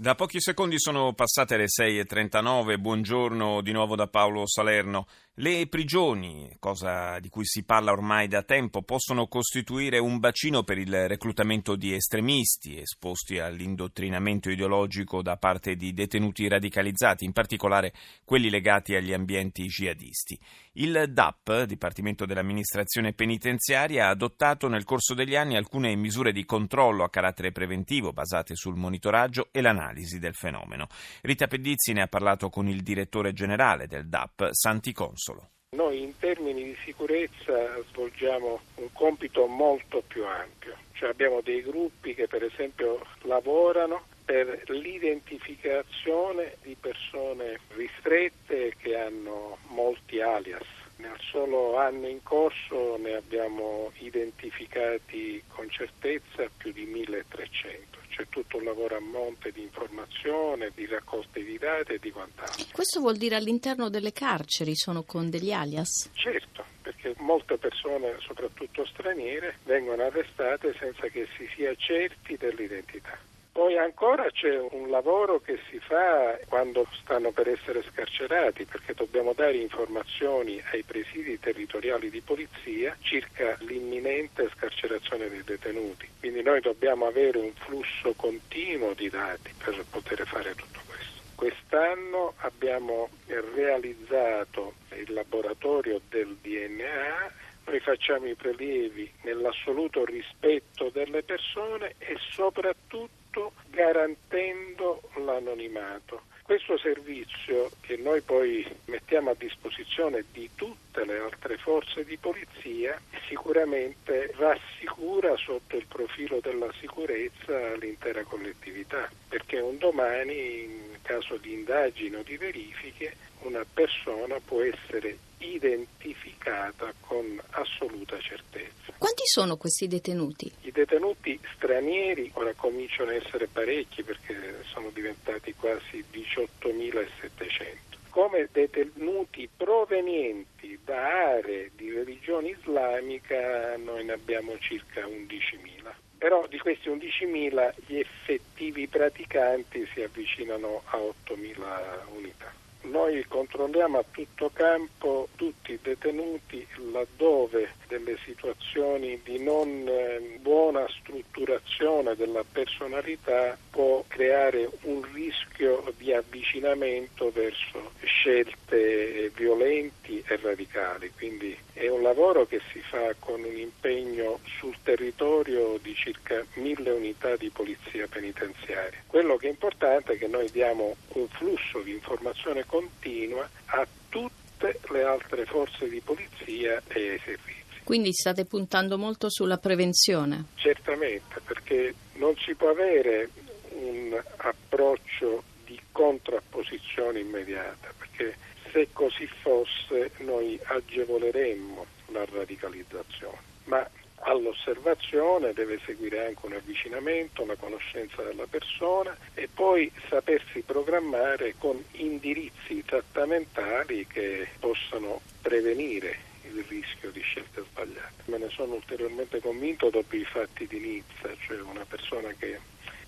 Da pochi secondi sono passate le 6.39, buongiorno di nuovo da Paolo Salerno. Le prigioni, cosa di cui si parla ormai da tempo, possono costituire un bacino per il reclutamento di estremisti esposti all'indottrinamento ideologico da parte di detenuti radicalizzati, in particolare quelli legati agli ambienti jihadisti. Il DAP, Dipartimento dell'Amministrazione Penitenziaria, ha adottato nel corso degli anni alcune misure di controllo a carattere preventivo basate sul monitoraggio e l'analisi del fenomeno. Rita Pedizzi ne ha parlato con il direttore generale del DAP, Santi Conso. Noi in termini di sicurezza svolgiamo un compito molto più ampio, cioè abbiamo dei gruppi che per esempio lavorano per l'identificazione di persone ristrette che hanno molti alias. Nel solo anno in corso ne abbiamo identificati con certezza più di 1300 c'è tutto un lavoro a monte di informazione, di raccolte di dati e di quant'altro. Questo vuol dire all'interno delle carceri sono con degli alias? Certo, perché molte persone, soprattutto straniere, vengono arrestate senza che si sia certi dell'identità. Poi ancora c'è un lavoro che si fa quando stanno per essere scarcerati, perché dobbiamo dare informazioni ai presidi territoriali di polizia circa l'imminente scarcerazione dei detenuti. Quindi noi dobbiamo avere un flusso continuo di dati per poter fare tutto questo. Quest'anno abbiamo realizzato il laboratorio del DNA noi facciamo i prelievi nell'assoluto rispetto delle persone e soprattutto tutto garantendo l'anonimato. Questo servizio che noi poi mettiamo a disposizione di tutte le altre forze di polizia sicuramente rassicura sotto il profilo della sicurezza l'intera collettività, perché un domani in caso di indagini o di verifiche una persona può essere identificata con assoluta certezza. Quanti sono questi detenuti? Detenuti stranieri ora cominciano a essere parecchi perché sono diventati quasi 18.700 come detenuti provenienti da aree di religione islamica noi ne abbiamo circa 11.000. Però di questi 11.000 gli effettivi praticanti si avvicinano a 8.000 unità. Noi controlliamo a tutto campo tutti i detenuti laddove delle situazioni di non eh, buona strutturazione della personalità può creare un rischio di avvicinamento verso scelte violenti e radicali. Quindi è un lavoro che si fa con un impegno sul territorio di circa mille unità di polizia penitenziaria. Quello che è importante è che noi diamo un flusso di informazione continua a tutte le altre forze di polizia e ai servizi. Quindi state puntando molto sulla prevenzione? Certamente, perché non si può avere un approccio di contrapposizione immediata, perché se così fosse noi agevoleremmo la radicalizzazione. Ma all'osservazione deve seguire anche un avvicinamento, una conoscenza della persona e poi sapersi programmare con indirizzi trattamentali che possano prevenire il rischio di scelte sbagliate. Me ne sono ulteriormente convinto dopo i fatti di Nizza, cioè una persona che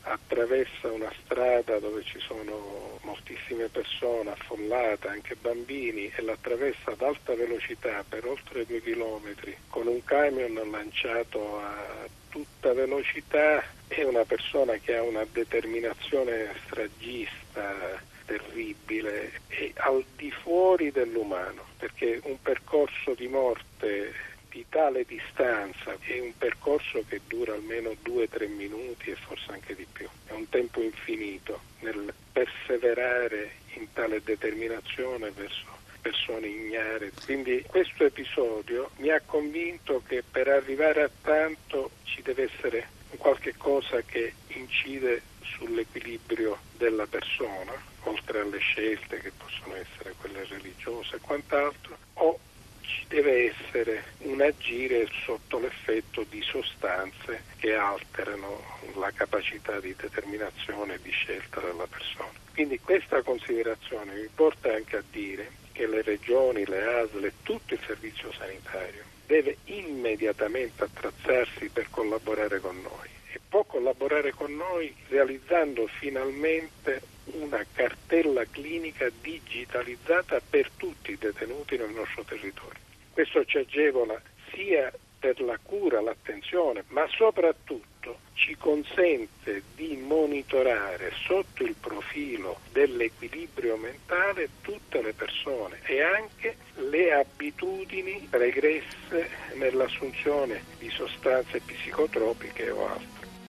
attraversa una strada dove ci sono moltissime persone affollate, anche bambini, e l'attraversa ad alta velocità per oltre due chilometri con un camion lanciato a tutta velocità, è una persona che ha una determinazione stragista terribile e al di fuori dell'umano, perché un percorso di morte di tale distanza è un percorso che dura almeno due o tre minuti e forse anche di più. È un tempo infinito nel perseverare in tale determinazione verso persone ignare. Quindi questo episodio mi ha convinto che per arrivare a tanto ci deve essere qualche cosa che incide sull'equilibrio della persona, oltre alle scelte che possono essere quelle religiose e quant'altro, deve essere un agire sotto l'effetto di sostanze che alterano la capacità di determinazione e di scelta della persona. Quindi questa considerazione mi porta anche a dire che le regioni, le ASL e tutto il servizio sanitario deve immediatamente attrezzarsi per collaborare con noi e può collaborare con noi realizzando finalmente una cartella clinica digitalizzata per tutti i detenuti nel nostro territorio. Questo ci agevola sia per la cura, l'attenzione, ma soprattutto ci consente di monitorare sotto il profilo dell'equilibrio mentale tutte le persone e anche le abitudini regresse nell'assunzione di sostanze psicotropiche o altre.